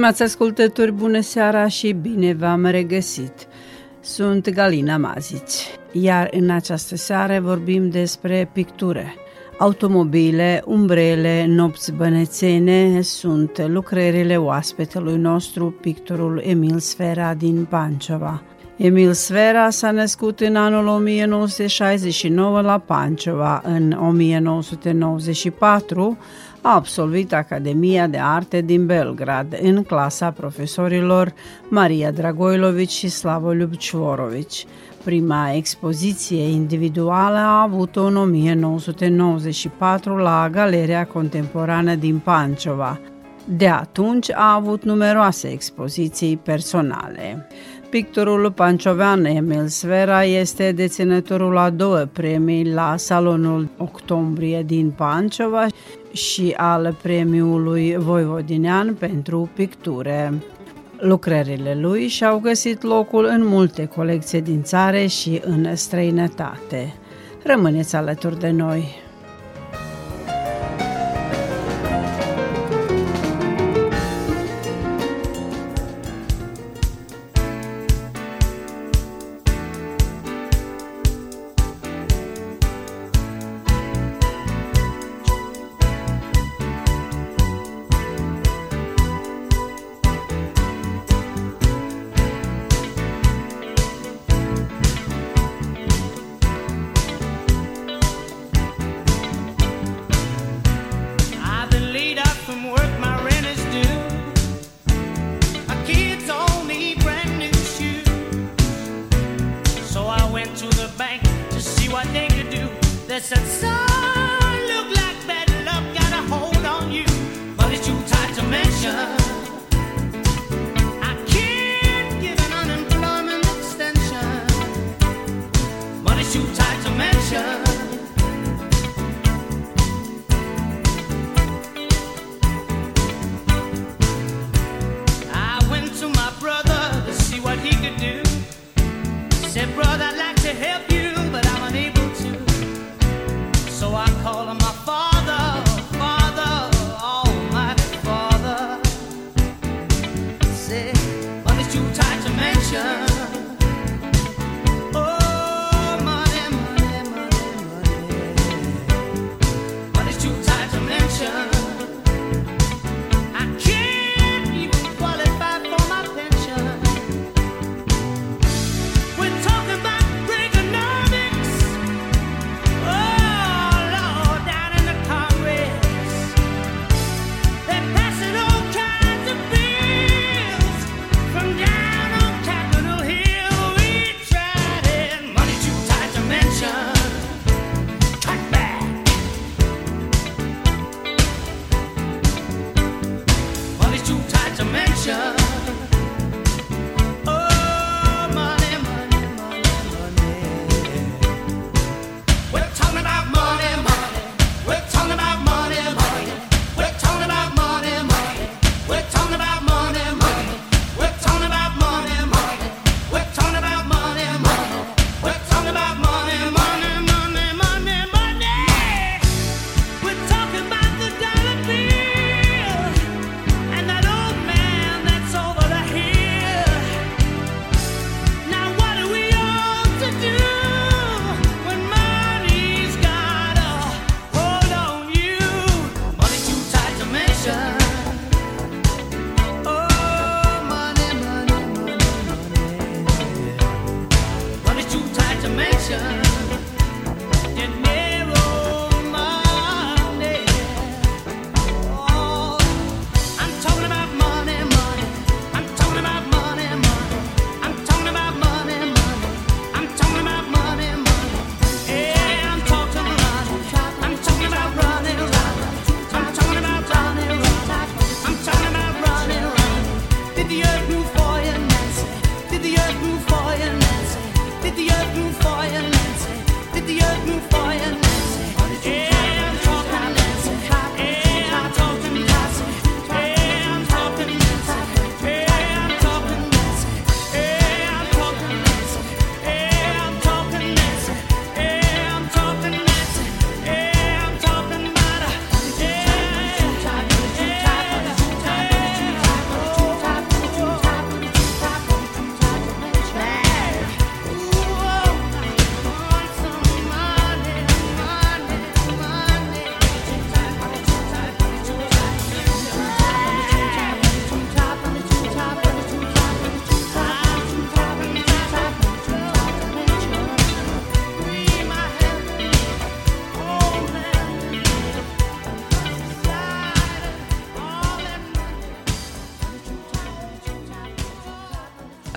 Stimați ascultători, bună seara și bine v-am regăsit! Sunt Galina Mazici, iar în această seară vorbim despre pictură. Automobile, umbrele, nopți bănețene sunt lucrările oaspetelui nostru, pictorul Emil Sfera din Pancova. Emil Sfera s-a născut în anul 1969 la Pancova. În 1994 a absolvit Academia de Arte din Belgrad în clasa profesorilor Maria Dragoilovici și Slavoj Ciorovici. Prima expoziție individuală a avut-o în 1994 la Galeria Contemporană din Pancova. De atunci a avut numeroase expoziții personale. Pictorul panciovean Emil Svera este deținătorul a două premii la Salonul Octombrie din Pancova și al premiului Voivodinean pentru picture. Lucrările lui și-au găsit locul în multe colecții din țară și în străinătate. Rămâneți alături de noi!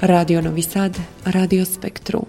Radio Novi Sad, Radio Spektru.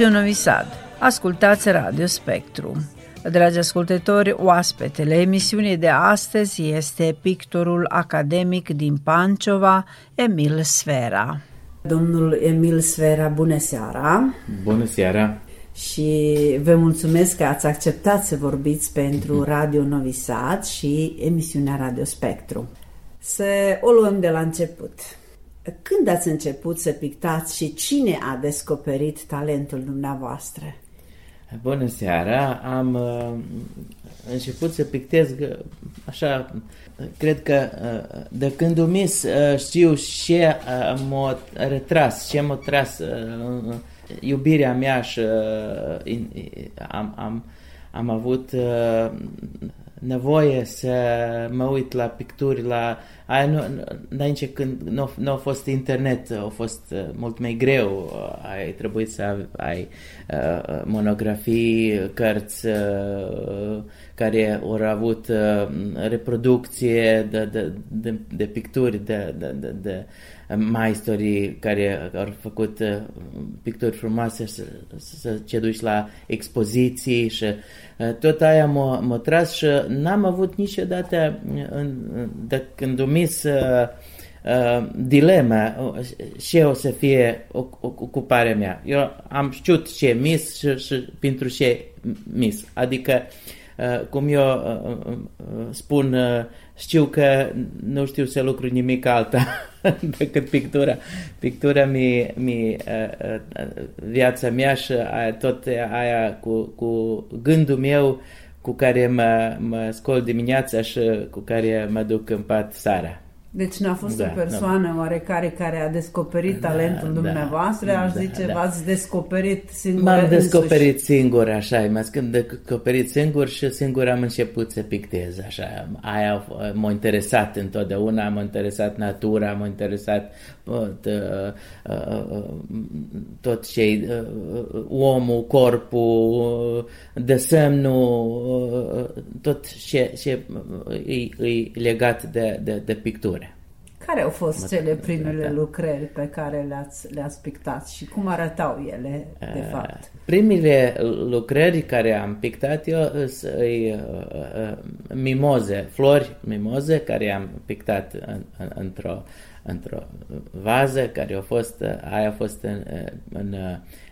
Radio Novi Sad. Ascultați Radio Spectru. Dragi ascultători, oaspetele emisiunii de astăzi este pictorul academic din Panciova, Emil Sfera. Domnul Emil Sfera, bună seara! Bună seara! Și vă mulțumesc că ați acceptat să vorbiți pentru Radio Novi Sad și emisiunea Radio Spectru. Să o luăm de la început. Când ați început să pictați și cine a descoperit talentul dumneavoastră? Bună seara! Am uh, început să pictez așa, cred că uh, de când umis uh, știu ce uh, m-a retras, ce m-a tras uh, iubirea mea și uh, am, am, am avut uh, nevoie să mă uit la picturi, la... Aia nu, înainte când nu, nu a fost internet, a fost uh, mult mai greu, ai trebuit să ai uh, monografii, cărți uh, care au avut uh, reproducție de, de, de, de picturi, de, de, de, de maestrii care au făcut uh, picturi frumoase să, să ce duci la expoziții și uh, tot aia m-a, tras și n-am avut niciodată în, de când umis uh, uh, dilema ce o să fie ocuparea mea. Eu am știut ce mis și, și pentru ce mis. Adică uh, cum eu uh, spun știu că nu știu să lucru nimic alta decât pictura. Pictura mi, mi uh, uh, viața mea și aia, tot aia cu, cu gândul meu cu care mă, mă scol dimineața și cu care mă duc în pat seara. Deci n-a fost da, o persoană da. oarecare care a descoperit da, talentul da, dumneavoastră, da, aș zice, da, v-ați descoperit singur M-am descoperit însuși. singur, așa, m-am descoperit singur și singur am început să pictez, așa. Aia m-a interesat întotdeauna, m-a interesat natura, m-a interesat tot, uh, uh, uh, tot ce omul, corpul, desemnul, tot ce, ce e, e legat de, de, de pictură. Care au fost cele primele da. lucrări pe care le-ați, le-ați pictat și cum arătau ele, de fapt? Primele lucrări care am pictat eu sunt mimoze, flori mimoze, care am pictat în, în, într-o într-o vază care a fost, aia a fost în, în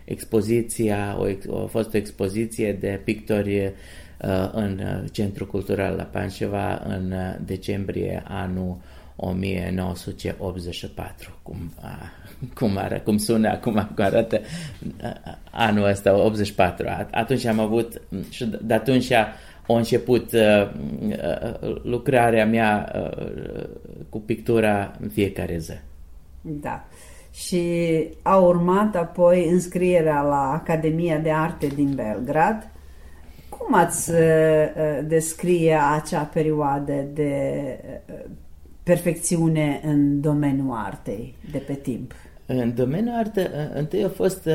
expoziția, o, a fost o expoziție de pictori uh, în Centrul Cultural la Panșeva în decembrie anul 1984, cum, cum, are, cum sună acum, cum arată anul ăsta, 84. Atunci am avut, și de atunci a început uh, uh, lucrarea mea uh, cu pictura în fiecare zi. Da. Și a urmat apoi înscrierea la Academia de Arte din Belgrad. Cum ați uh, descrie acea perioadă de perfecțiune în domeniul artei de pe timp? În domeniul arte, întâi a fost,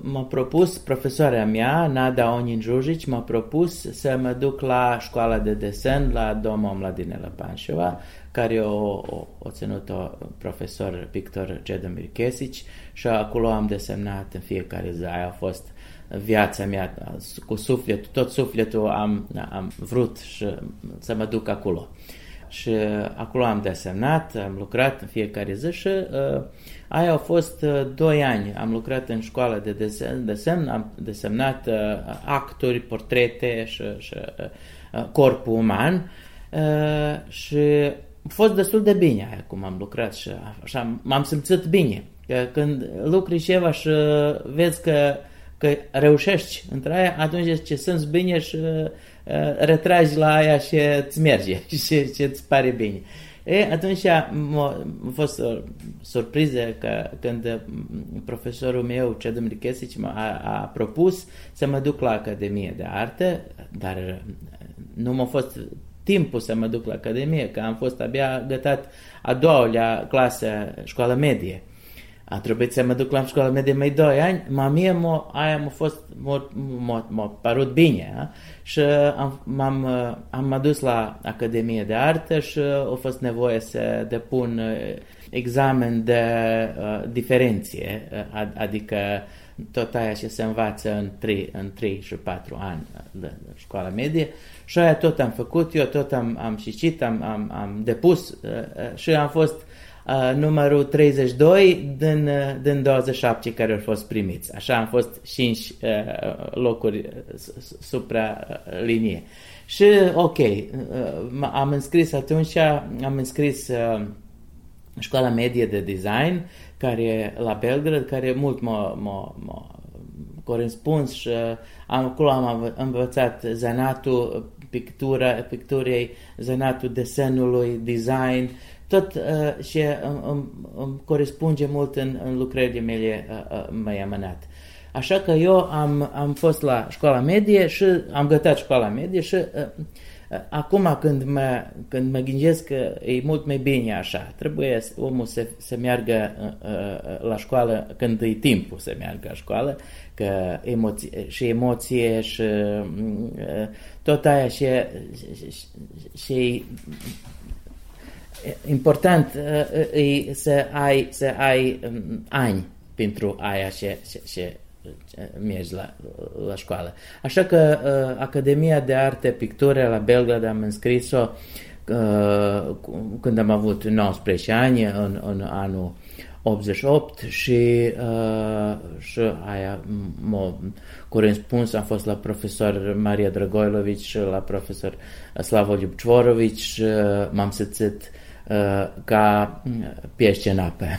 m-a propus profesoarea mea, Nada Onin Jujic, m-a propus să mă duc la școala de desen la Doma Mladinela Panșeva, care o, o, o ținut-o profesor pictor Cedomir Kesic și acolo am desemnat în fiecare zi. Aia a fost viața mea cu sufletul, tot sufletul am, am vrut și să mă duc acolo. Și acolo am desemnat, am lucrat în fiecare zi și uh, Aia au fost uh, doi ani. Am lucrat în școală de desen, desen am desemnat uh, actori, portrete și, și uh, corpul uman uh, și a fost destul de bine aia cum am lucrat și așa m-am simțit bine. Că când lucri ceva și vezi că, că reușești între aia, atunci ce simți bine și uh, retragi la aia și îți merge și, și îți pare bine. Uh, E, atunci m-a fost o surpriză că când profesorul meu, Cedum Lichesici, a, a propus să mă duc la Academie de Arte, dar nu m-a fost timpul să mă duc la Academie, că am fost abia gătat a doua clasă școală medie a trebuit să mă duc la școală medie mai 2 ani, ma mie m-a, aia m-a fost, m-a, m-a, m-a parut bine a? și am, m-am, am adus la Academie de Artă și a fost nevoie să depun examen de uh, diferenție, adică tot aia ce se învață în 3, în 3 și 4 ani de, de școala medie și aia tot am făcut, eu tot am, am citit, am, am, am depus uh, uh, și am fost uh, numărul 32 din, uh, din 27 care au fost primiți. Așa am fost 5 uh, locuri supra uh, linie. Și ok, uh, am înscris atunci, am înscris uh, școala medie de design care la Belgrad, care mult m-a, m-a, m-a corespuns și am, acolo am învățat zanatul pictura, picturii, zanatul desenului, design, tot uh, și îmi, îmi corespunde mult în, în lucrările mele uh, uh, mai amânat. Așa că eu am, am fost la școala medie și am gătat școala medie și uh, Acum când mă, când mă gândesc că e mult mai bine așa, trebuie omul să, să meargă uh, uh, la școală când e timpul să meargă la școală, că emoție, și emoție și uh, tot aia și, și, și important e să ai, să ai um, ani pentru aia și, și, și mergi la, la școală. Așa că uh, Academia de Arte Pictură la Belgrad am înscris-o uh, când am avut 19 ani, în, în anul 88 și, uh, și aia m-a corespuns, am fost la profesor Maria Dragoilovici și la profesor Slavo Ljubčvorović și uh, m-am sățit uh, ca pește în apă.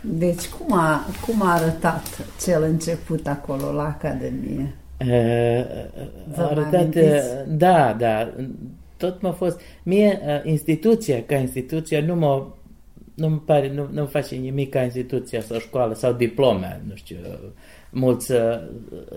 Deci cum a, cum a arătat cel început acolo la Academie? Vă a arătat, da, da, tot m-a fost, mie instituția, ca instituția, nu mă nu-mi pare, nu, nu face nimic ca instituția sau școală sau diplome, nu știu, mulți să,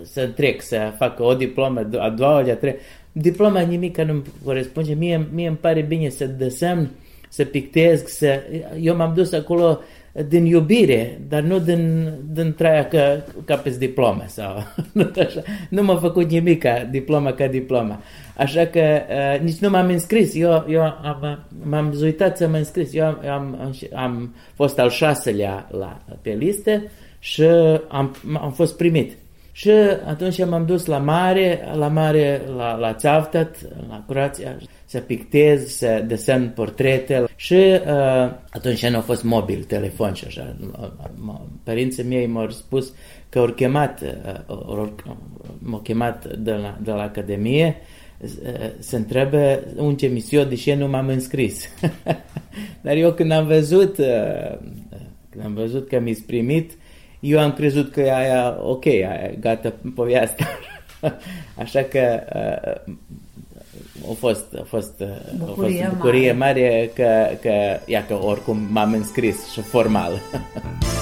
să întrec, să facă o diplomă, a doua, a treia, diploma nimic nu-mi corespunde, mie, mie îmi pare bine să desemn, să pictez, să, eu m-am dus acolo din iubire, dar nu din, din traia ca, ca pe diplome sau așa. Nu m-a făcut nimic ca diploma ca diploma. Așa că uh, nici nu m-am înscris. Eu, eu am, m-am zuitat să mă înscris. Eu am, am, am fost al șaselea la, pe listă și am, am fost primit. Și atunci m-am dus la mare, la mare, la, la Țavtat, la Croația, să pictez, să desen portrete și uh, atunci nu a fost mobil, telefon și așa. Părinții mei m-au spus că au chemat, uh, m-au chemat de la, de la Academie uh, să întrebe unde misiune, deși nu m-am înscris. Dar eu când am văzut, uh, când am văzut că mi-s primit, eu am crezut că e aia ok, aia, gata, povestea. Așa că uh, a fost, a fost, bucurie, a fost bucurie mare, mare că, că, ia că oricum m-am înscris și formal.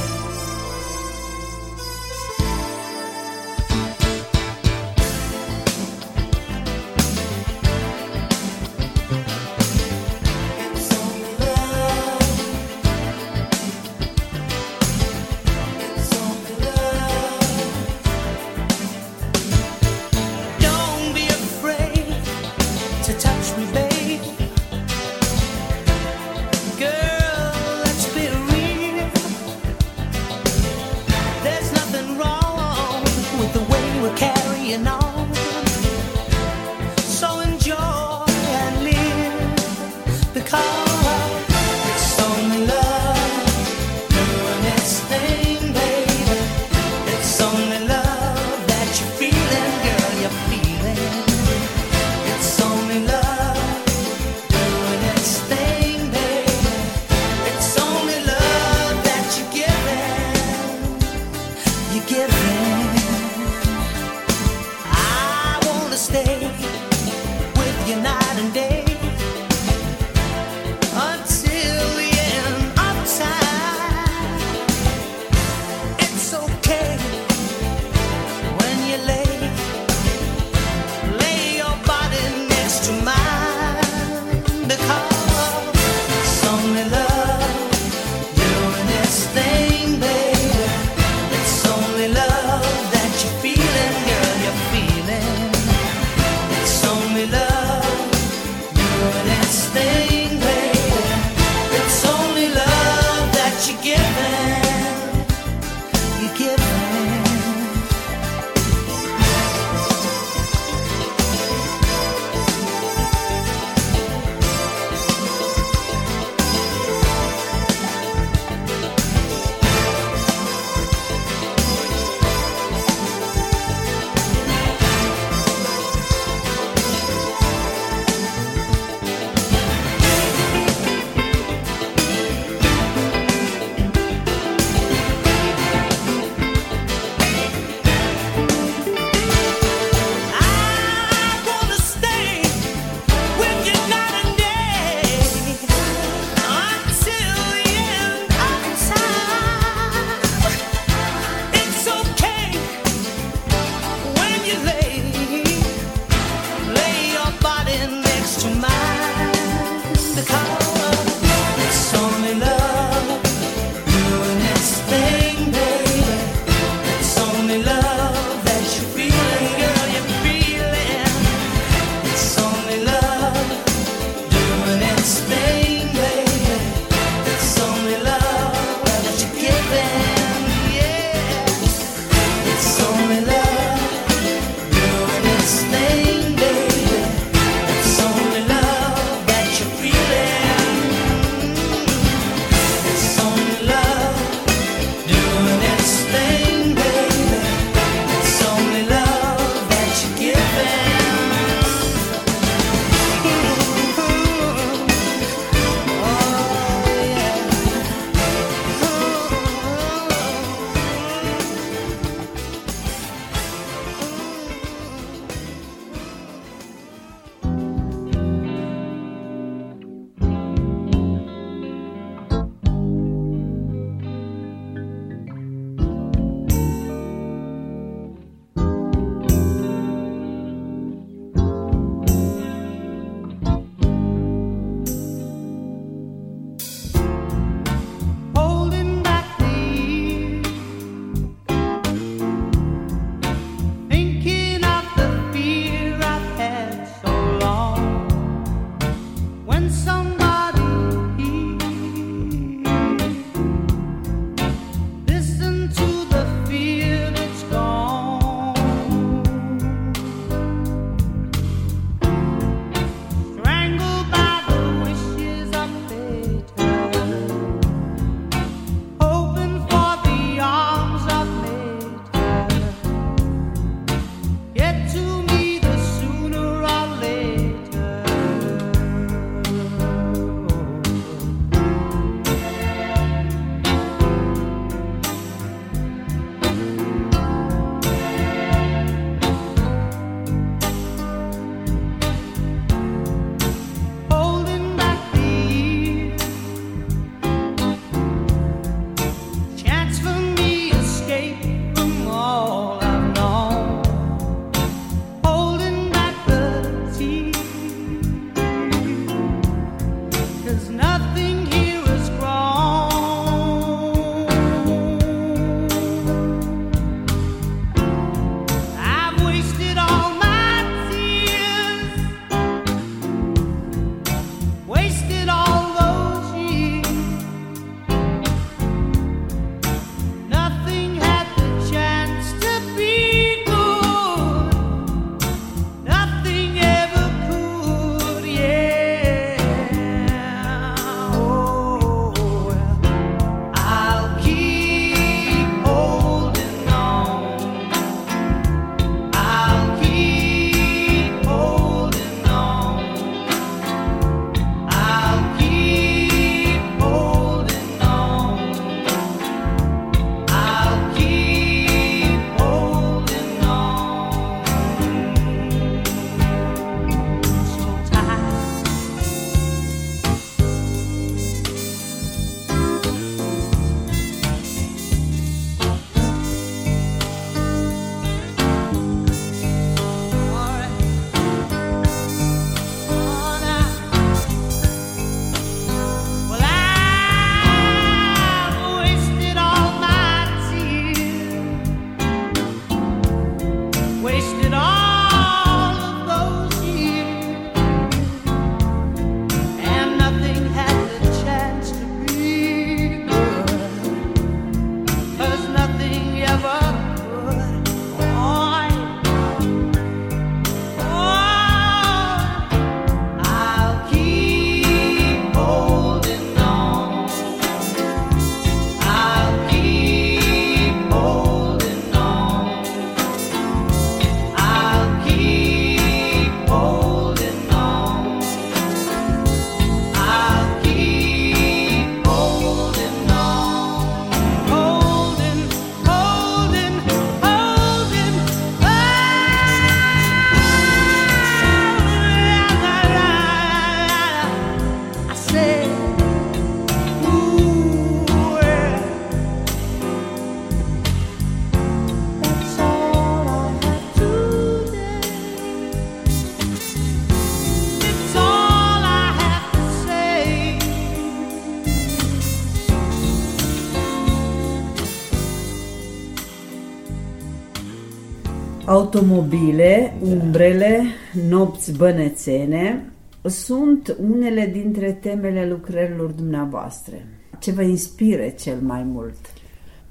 Automobile, umbrele, nopți bănețene sunt unele dintre temele lucrărilor dumneavoastră. Ce vă inspire cel mai mult?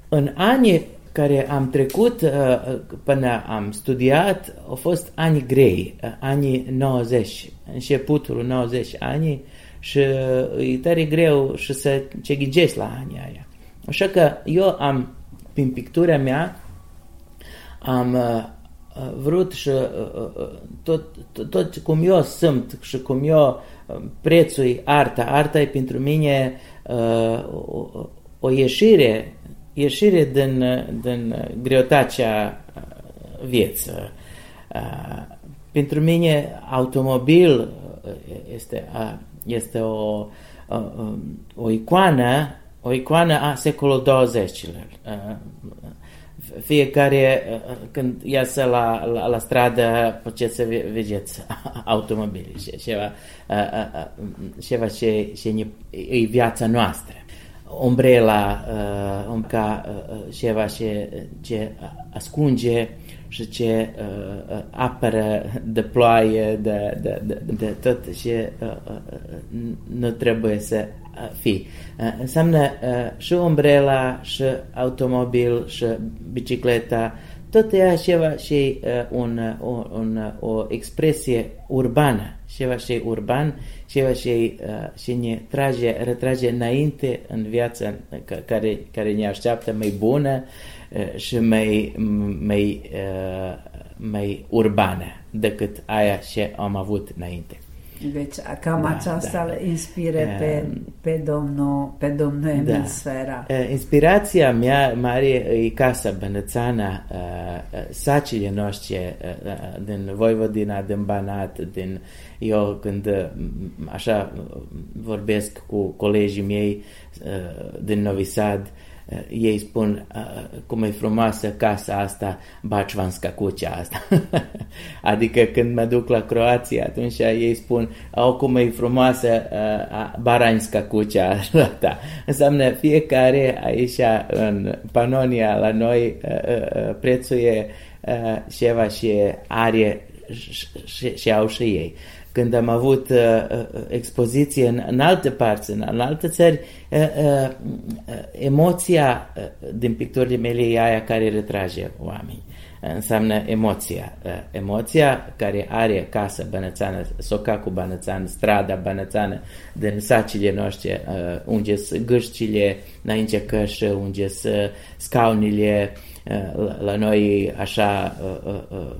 În anii care am trecut uh, până am studiat, au fost ani grei, uh, anii 90, începutul 90 ani și e tare greu și să ce ghigești la anii aia. Așa că eu am, prin pictura mea, am uh, vrut și tot, tot, tot cum eu sunt și cum eu prețui arta. Arta e pentru mine o, o ieșire ieșire din, din greutatea vieții. Pentru mine, automobil este, este o, o, o icoană, o icoană a secolului 20 fiecare, când iasă la, la, la stradă, puteți să vedeți automobile și ceva, ceva ce, ce e viața noastră. Umbrela uh, ca uh, ceva ce, ce ascunge și ce uh, uh, apără de ploaie, de, de, de, de tot ce uh, uh, nu trebuie să fi. Uh, înseamnă uh, și umbrela, și automobil, și bicicleta, tot e ceva și uh, un, un, un, o expresie urbană, ceva și urban, ceva și, uh, și ne trage, retrage înainte în viața care, care ne așteaptă mai bună uh, și mai, mai, uh, mai urbană decât aia ce am avut înainte. Deci cam da, aceasta da. îl inspire uh, pe, pe domnul, pe domnul Emil da. Sfera. Uh, inspirația mea mare e Casa Bănățana, uh, sacile noastre uh, din Voivodina, din Banat, din eu când așa vorbesc cu colegii mei uh, din Novi Sad, uh, ei spun uh, cum e frumoasă casa asta, Bacvanska cucea asta. adică când mă duc la Croația, atunci ei spun, au cum e frumoasă Baranska cucea asta. Înseamnă fiecare aici în Panonia la noi prețuie ceva și are și, și au și ei când am avut uh, uh, expoziție în, în alte părți, în, în alte țări, uh, uh, emoția uh, din picturile mele e aia care retrage oamenii. Înseamnă emoția. Uh, emoția care are casa bănățană, socacul bănățan, strada bănățană, din sacile noastre, uh, unde sunt gâșcile înainte cășă, unde sunt scaunile, uh, la, la noi așa uh, uh, uh,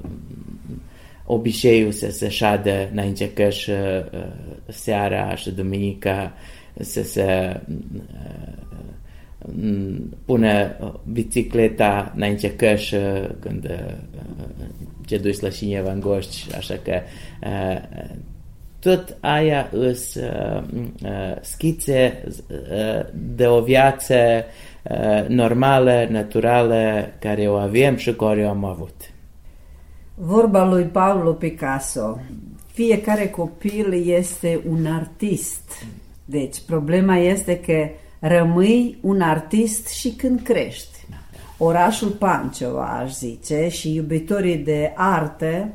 obiceiul să se șadă înainte că și uh, seara și duminica să se uh, pune bicicleta înainte că și când uh, ce duci la cineva în goști, așa că tot aia îs uh, uh, schițe uh, de o viață uh, normală, naturală, care o avem și care o am avut. Vorba lui Pablo Picasso. Fiecare copil este un artist. Deci, problema este că rămâi un artist și când crești. Orașul Panciova, aș zice, și iubitorii de artă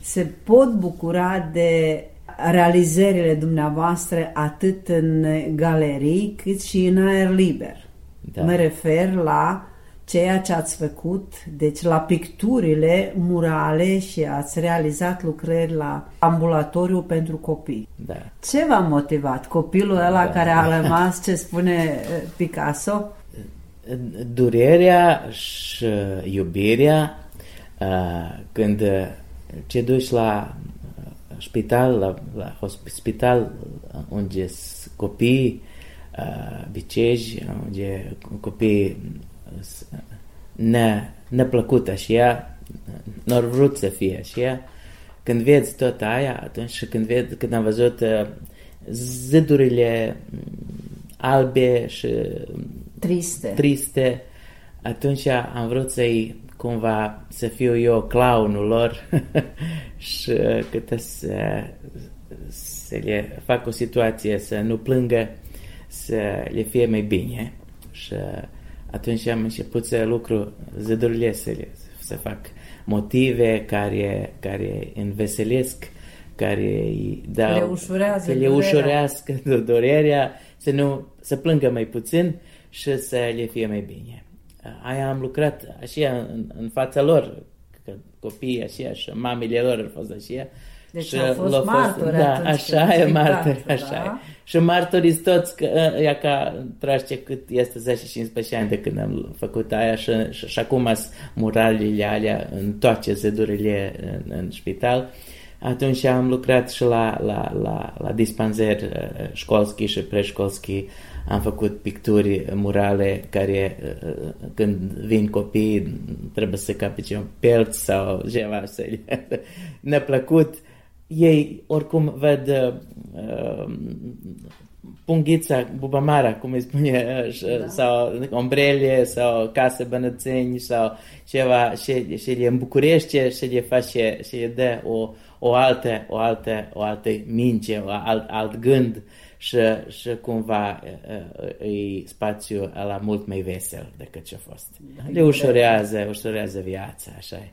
se pot bucura de realizările dumneavoastră atât în galerii cât și în aer liber. Da. Mă refer la ceea ce ați făcut, deci la picturile murale și ați realizat lucrări la ambulatoriu pentru copii. Da. Ce v-a motivat? Copilul ăla da. care a rămas, ce spune eh, Picasso? Durerea și iubirea eh, când te duci la spital, la, la spital unde sunt copii uh, biceji, unde copii ne, neplăcută și ea n-ar vrut să fie. Și ea când vezi tot aia atunci și când, ved, când am văzut uh, zidurile albe și triste, triste atunci am vrut să-i cumva să fiu eu clownul lor și câte să, să le fac o situație să nu plângă, să le fie mai bine. Și atunci am început să lucru zidurile să, le, să fac motive care, care înveselesc, care îi dau, le ușurează, le ușurească durerea, să, nu, să plângă mai puțin și să le fie mai bine. Aia am lucrat așa în, în fața lor, că copiii așa și mamele lor au fost așa. Deci și au fost martori Da, așa e martori, da? așa e. Și martoriți toți, că, ea ca traște cât este 10-15 ani de când am făcut aia și, și, și acum muralile alea în toate zedurile în, în spital. Atunci am lucrat și la, la, la, la dispanzer școlski și preșcolski am făcut picturi murale care când vin copii trebuie să capice un pelț sau ceva să neplăcut. Ei oricum ved uh, punghița, bubamara, cum îi spune, da. sau ombrele, sau case bănățeni, sau ceva, și, și le îmbucurește și le face, și le dă o, o altă, o altă, o altă mince, o alt, alt gând și, și cumva e spațiu la mult mai vesel decât ce a fost. Le ușurează, ușurează viața, așa e.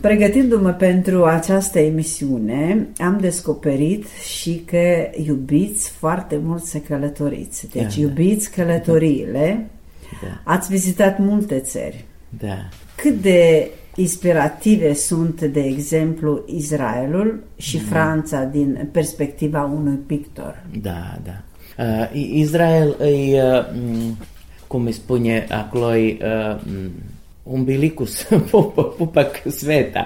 Pregătindu-mă pentru această emisiune, am descoperit și că iubiți foarte mult să călătoriți. Deci da, da, iubiți călătoriile. Da. Ați vizitat multe țări. Da. Cât de inspirative sunt, de exemplu, Israelul și da. Franța din perspectiva unui pictor. Da, da. Uh, Israel e, uh, cum îi spune acolo, uh, umbilicus, pupac sveta.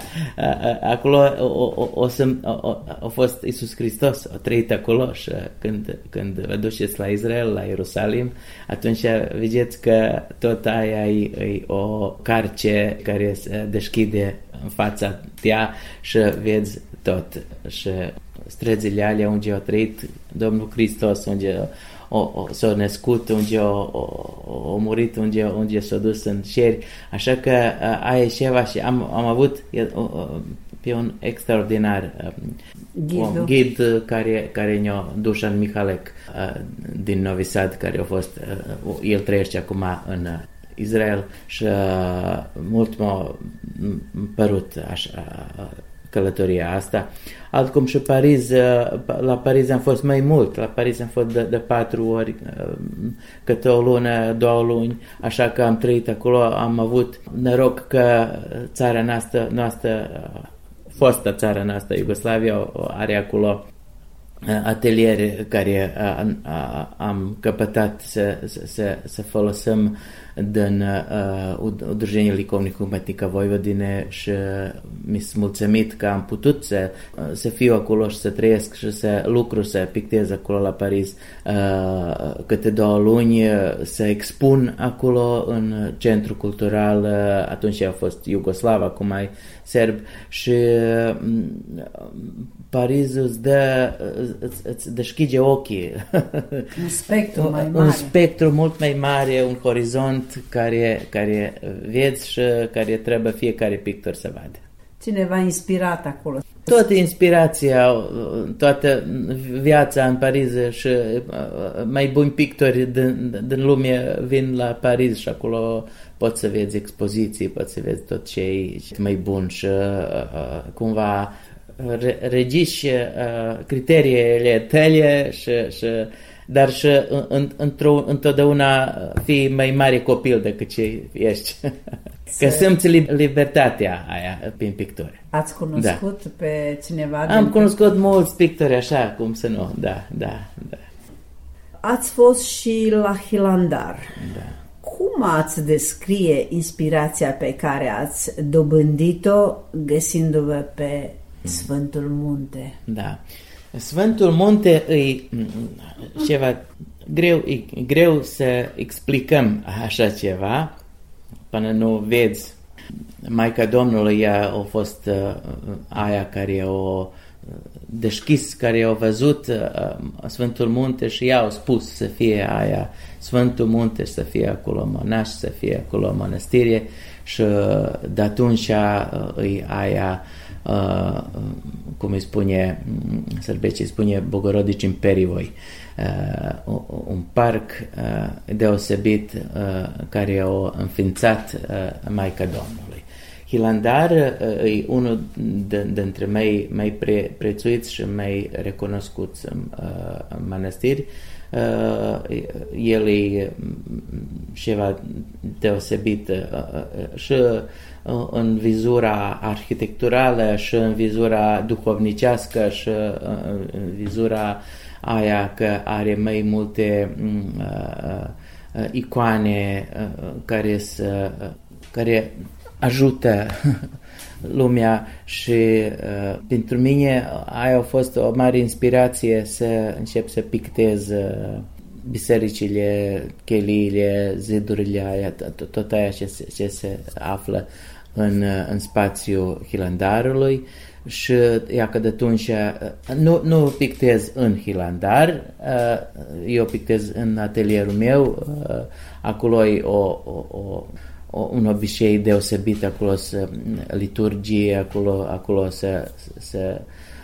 Acolo o, o, o, să, o, a fost Isus Hristos, a trăit acolo și când, când vă duceți la Israel, la Ierusalim, atunci vedeți că tot aia e, e o carce care se deschide în fața tea și vezi tot. Și străzile alea unde a trăit Domnul Hristos, unde o, o, s-a născut, unde a, o, murit, unde, unde s-a dus în șeri. Așa că aia e ceva și am, am avut pe un extraordinar un ghid care, care ne-a Dușan Mihalek din Novi Sad, care a fost, el trăiește acum în Israel și mult m-a părut așa călătoria asta. Altcum și Paris, uh, la Paris am fost mai mult, la Paris am fost de, de patru ori, uh, câte o lună, două luni, așa că am trăit acolo, am avut noroc că țara noastră, noastră fosta țara noastră, Iugoslavia, are acolo uh, ateliere care am căpătat să, să, să folosim din uh, Udruženje likovnih umetnika Vojvodine și mi s mulțumit că am putut să, uh, să fiu acolo și să trăiesc și să lucru, să pictez acolo la Paris uh, câte două luni, să expun acolo în centru cultural, uh, atunci a fost Iugoslav, acum mai serb și uh, Parisul îți dă, îți, îți deschide ochii. Un spectru mai mare. Un spectru mult mai mare, un horizont care, care vezi și care trebuie fiecare pictor să vadă. Cineva inspirat acolo. Toată inspirația, toată viața în Paris și mai buni pictori din, din lume vin la Paris și acolo poți să vezi expoziții, poți să vezi tot ce e mai bun și cumva regiși uh, criteriile tale și, și dar și în, într-o, întotdeauna fii mai mare copil decât ce ești. Că simți libertatea aia prin picturi. Ați cunoscut da. pe cineva? Am cunoscut mulți pictori așa, cum să nu, da, da, da. Ați fost și la Hilandar. Da. Cum ați descrie inspirația pe care ați dobândit-o găsindu-vă pe Sfântul Munte. Da. Sfântul Munte e ceva greu, e greu să explicăm așa ceva până nu vezi. Maica Domnului ea a fost uh, aia care o deschis, care au văzut uh, Sfântul Munte și ea au spus să fie aia Sfântul Munte, să fie acolo monaș, să fie acolo mănăstire și uh, de atunci uh, e aia uh, cum îi spune, sărbecii spune Bogorodici în Perivoi, uh, un parc uh, deosebit uh, care a înființat uh, Maica Domnului. Hilandar uh, e unul dintre mai, mai pre, prețuiți și mai recunoscuți uh, mănăstiri. Uh, el e ceva deosebit uh, uh, și Uh, în vizura arhitecturală și în vizura duhovnicească și uh, în vizura aia că are mai multe mm, uh, icoane care, să, care ajută lumea și uh, pentru mine aia a fost o mare inspirație să încep să pictez uh, bisericile, cheliile, zidurile aia, tot aia ce, ce se află în, în spațiul Hilandarului. Și ea că de atunci nu, nu pictez în Hilandar, eu pictez în atelierul meu, acolo e o, o, o o, un obicei deosebit acolo să liturgie, acolo, acolo să, să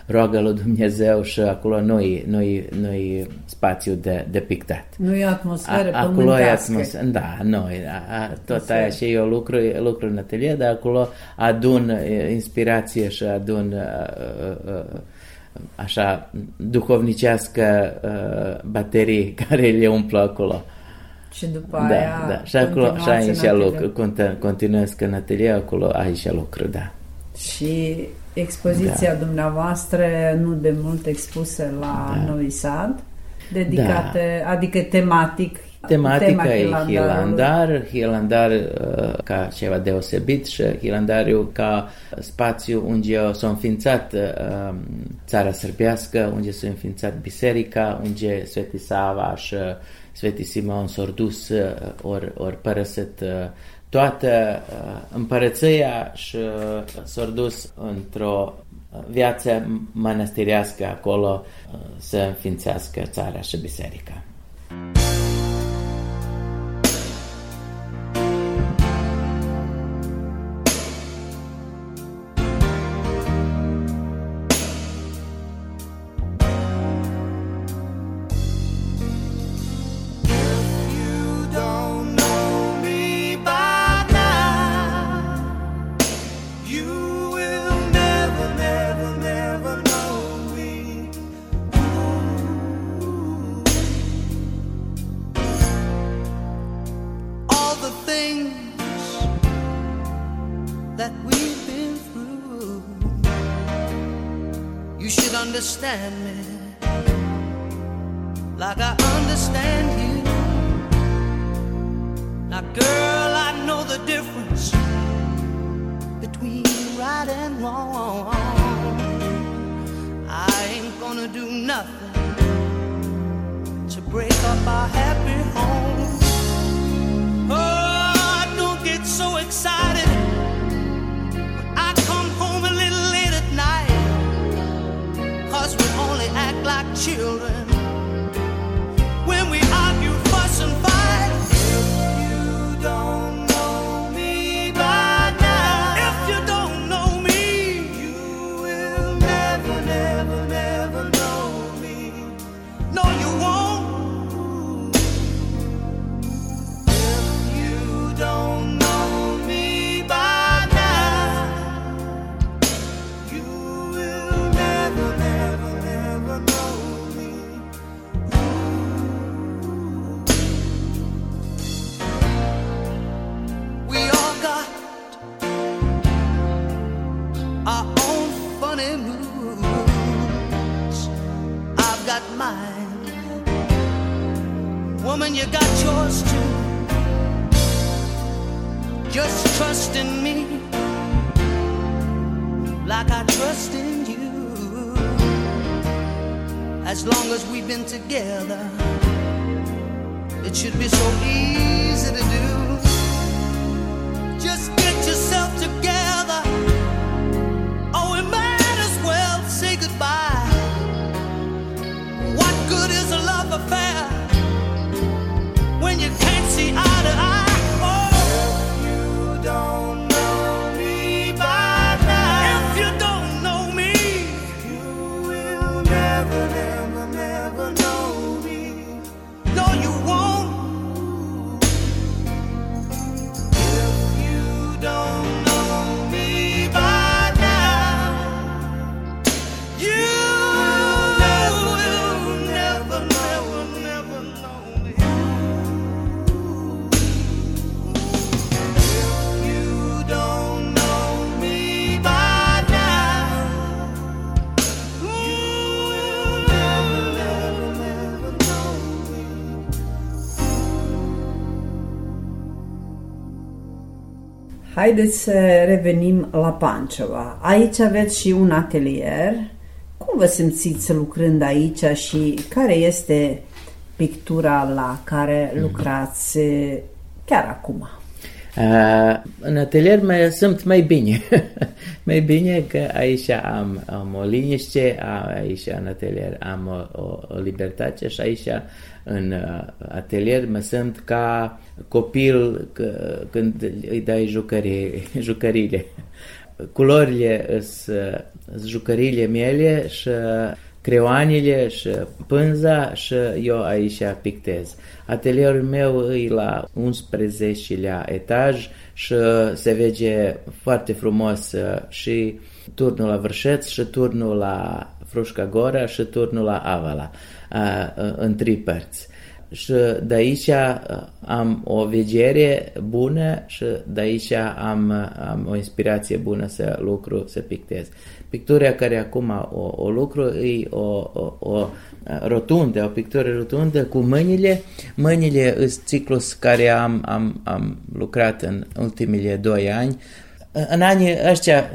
roagă lui Dumnezeu și acolo nu-i, nu-i, nu-i spațiu de, de pictat. Nu e atmosferă a, Acolo e atmosferă, da, nu, a, tot aia și eu lucru, lucru în atelier, dar acolo adun inspirație și adun așa duhovnicească baterii care le umplu acolo. Și după da, aia da. Și acolo și aici lucru, continuez în atelier, acolo aici lucru, da. Și expoziția da. dumneavoastră nu de mult expusă la da. Novi Sad. dedicate, da. adică tematic Tematica e Hilandar, Hilandar ca ceva deosebit și Hilandariu ca spațiu unde s-a înființat uh, țara sărbească, unde s-a înființat biserica, unde Sveti Sava și Sveti Simon s-au dus uh, ori, ori părăsit uh, toată împărăția și s-au dus într-o viață mănăstirească acolo să înființească țara și biserica. Haideți să revenim la Pancova. Aici aveți și un atelier. Cum vă simțiți lucrând aici și care este pictura la care mhm. lucrați chiar acum? Uh, în atelier mă simt mai bine. mai bine că aici am, am o liniște, aici în atelier am o, o, o libertate și aici în uh, atelier mă simt ca copil când îi dai jucării, jucările. Culorile sunt jucăriile mele și creoanele și pânza și eu aici pictez. Atelierul meu e la 11-lea etaj și se vede foarte frumos și turnul la Vârșeț și turnul la Frușca Gora și turnul la Avala în trei părți. și de aici am o vegere bună și de aici am, am o inspirație bună să lucru, să pictez. Pictura care acum o, o lucru e o, o, o rotundă, o pictură rotundă cu mâinile. Mâinile sunt ciclus care am, am, am lucrat în ultimile doi ani. În anii ăștia,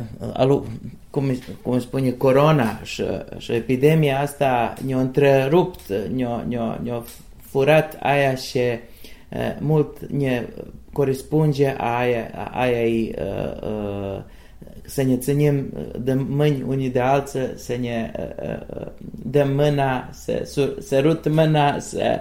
cum, cum spune, corona și, și epidemia asta ne-a întrerupt, ne-a, ne-a, ne-a furat aia și uh, mult ne corespunde aia, aia e, uh, uh, să ne ținem de mâini unii de alții, să ne uh, dăm mâna, să sărut mâna, să,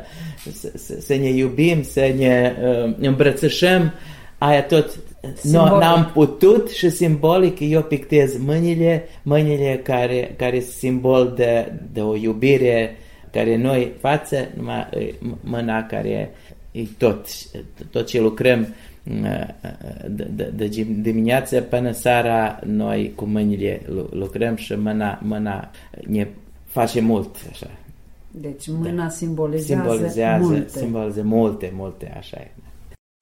să, să ne iubim, să ne uh, îmbrățișăm, aia tot nu, n-am putut și simbolic eu pictez mâinile, mâinile care, care sunt simbol de, de o iubire care noi față, numai mâna care e tot, tot ce lucrăm de, de, de dimineață până seara noi cu mâinile lucrăm și mâna, mâna ne face mult așa. Deci mâna da. simbolizează, simbolizează multe. Simbolizează multe, multe, așa e.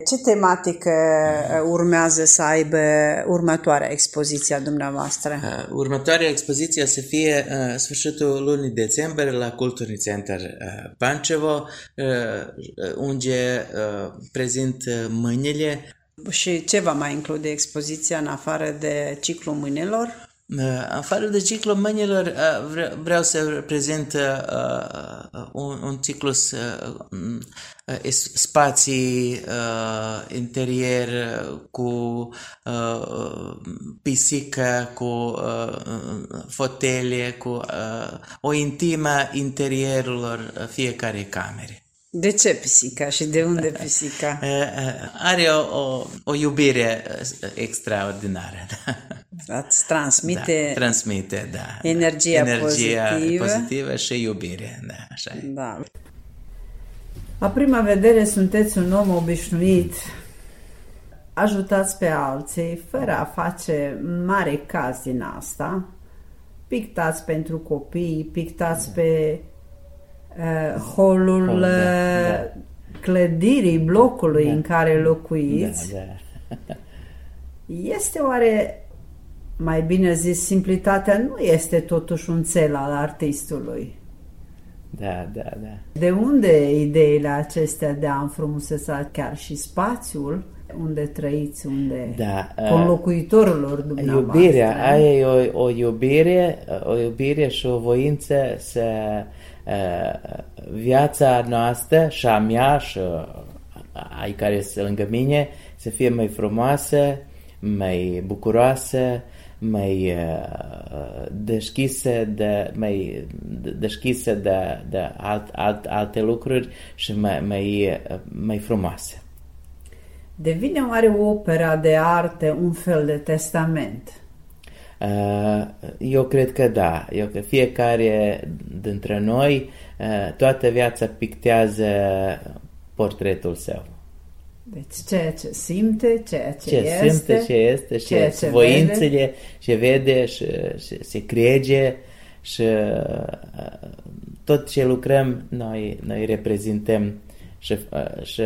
Ce tematică uh, urmează să aibă următoarea expoziție a dumneavoastră? Uh, următoarea expoziție să fie uh, sfârșitul lunii decembrie la Cultural Center uh, Pancevo, uh, unde uh, prezint mâinile. Și ce va mai include expoziția în afară de ciclul mâinilor? Afară de ciclul mâinilor, vreau să prezint un, un ciclu spații interier cu pisică, cu fotele, cu o intimă interierul fiecare camere. De ce pisica și de unde pisica? Are o, o, o iubire extraordinară. Îți transmite, da, transmite da, energia, energia pozitivă. pozitivă și iubire. Da, așa e. Da. La prima vedere sunteți un om obișnuit, ajutați pe alții fără a face mare caz din asta, pictați pentru copii, pictați da. pe uh, holul Hol, da, uh, da. clădirii blocului Da. în care locuiți. Da, da. Este oare, mai bine zis, simplitatea nu este totuși un cel al artistului? Da, da, da. De unde ideile acestea de a înfrumuseța chiar și spațiul unde trăiți, unde Da, uh, conlocuitorilor dumneavoastră? Iubirea, aia e o, o iubire, o iubire și o voință să uh, viața noastră și a mea și ai care sunt lângă mine să fie mai frumoasă, mai bucuroasă, mai uh, deschisă de, mai deschisă de, de alt, alt, alte lucruri și mai, mai, mai frumoasă. Devine oare opera de artă un fel de testament? Uh, Eu cred că da. Eu că fiecare dintre noi uh, toată viața pictează portretul său. Deci ceea ce simte, ceea ce, Ce este, simte, ce este, ceea ce ce voințele, ce vede și, și se crede și uh, tot ce lucrăm noi, noi reprezentăm și, uh, și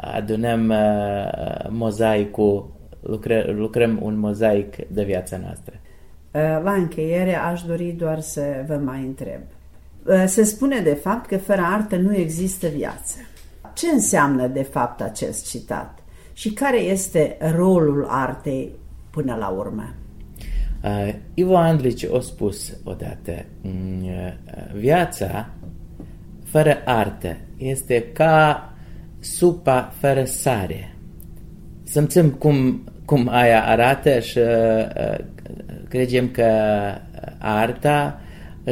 adunăm uh, mozaicul, lucrăm, lucrăm un mozaic de viața noastră. La încheiere aș dori doar să vă mai întreb. Se spune de fapt că fără artă nu există viață. Ce înseamnă de fapt acest citat? Și care este rolul artei până la urmă? Uh, Ivo Andrić a spus odată, mm, uh, viața fără artă este ca supa fără sare. Simțim cum, cum aia arată și uh, credem că arta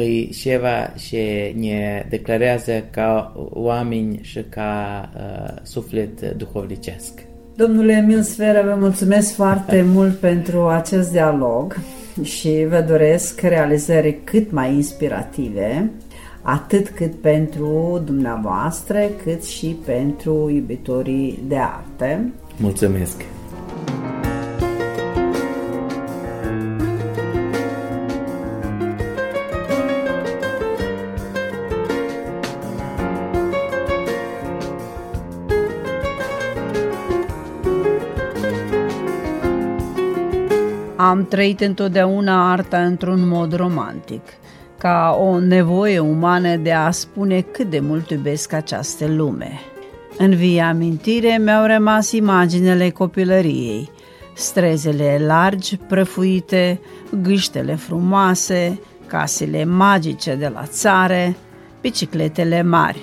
e ceva ce ne declarează ca oameni și ca uh, suflet duhovnicesc. Domnule Emil Sferă, vă mulțumesc foarte mult pentru acest dialog și vă doresc realizări cât mai inspirative, atât cât pentru dumneavoastră, cât și pentru iubitorii de arte. Mulțumesc! Am trăit întotdeauna arta într-un mod romantic, ca o nevoie umană de a spune cât de mult iubesc această lume. În via amintire mi-au rămas imaginele copilăriei, strezele largi, prăfuite, gâștele frumoase, casele magice de la țară, bicicletele mari.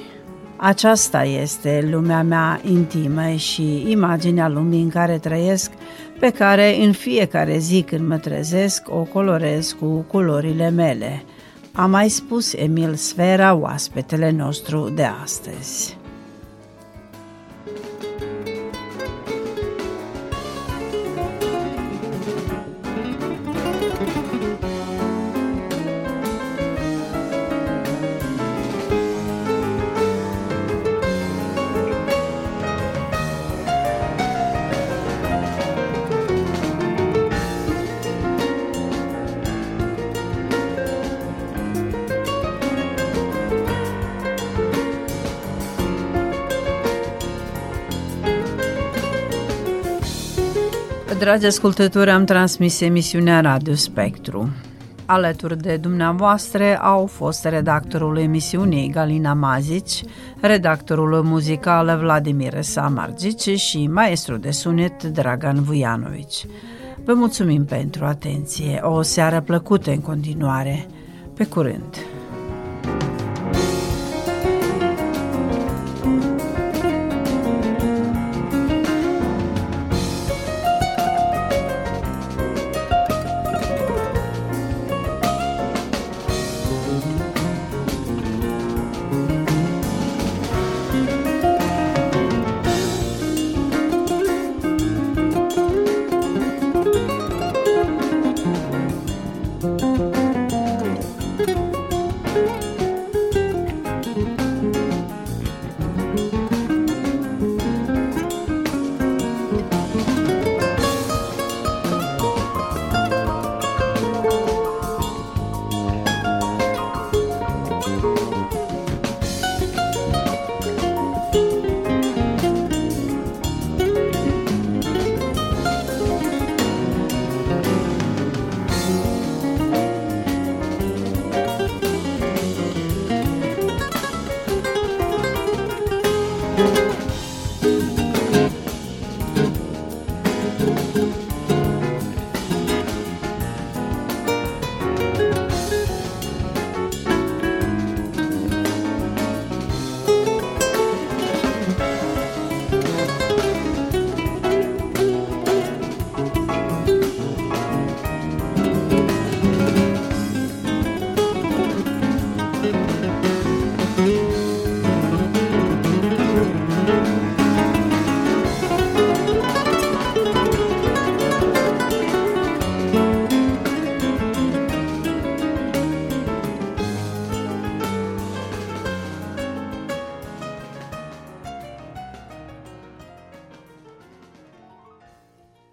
Aceasta este lumea mea intimă și imaginea lumii în care trăiesc, pe care în fiecare zi când mă trezesc o colorez cu culorile mele. A mai spus Emil Sfera, oaspetele nostru de astăzi. Dragi ascultători, am transmis emisiunea Radio Spectru. Alături de dumneavoastră au fost redactorul emisiunii Galina Mazici, redactorul muzical Vladimir Samargici și maestru de sunet Dragan Vujanovici. Vă mulțumim pentru atenție, o seară plăcută în continuare. Pe curând!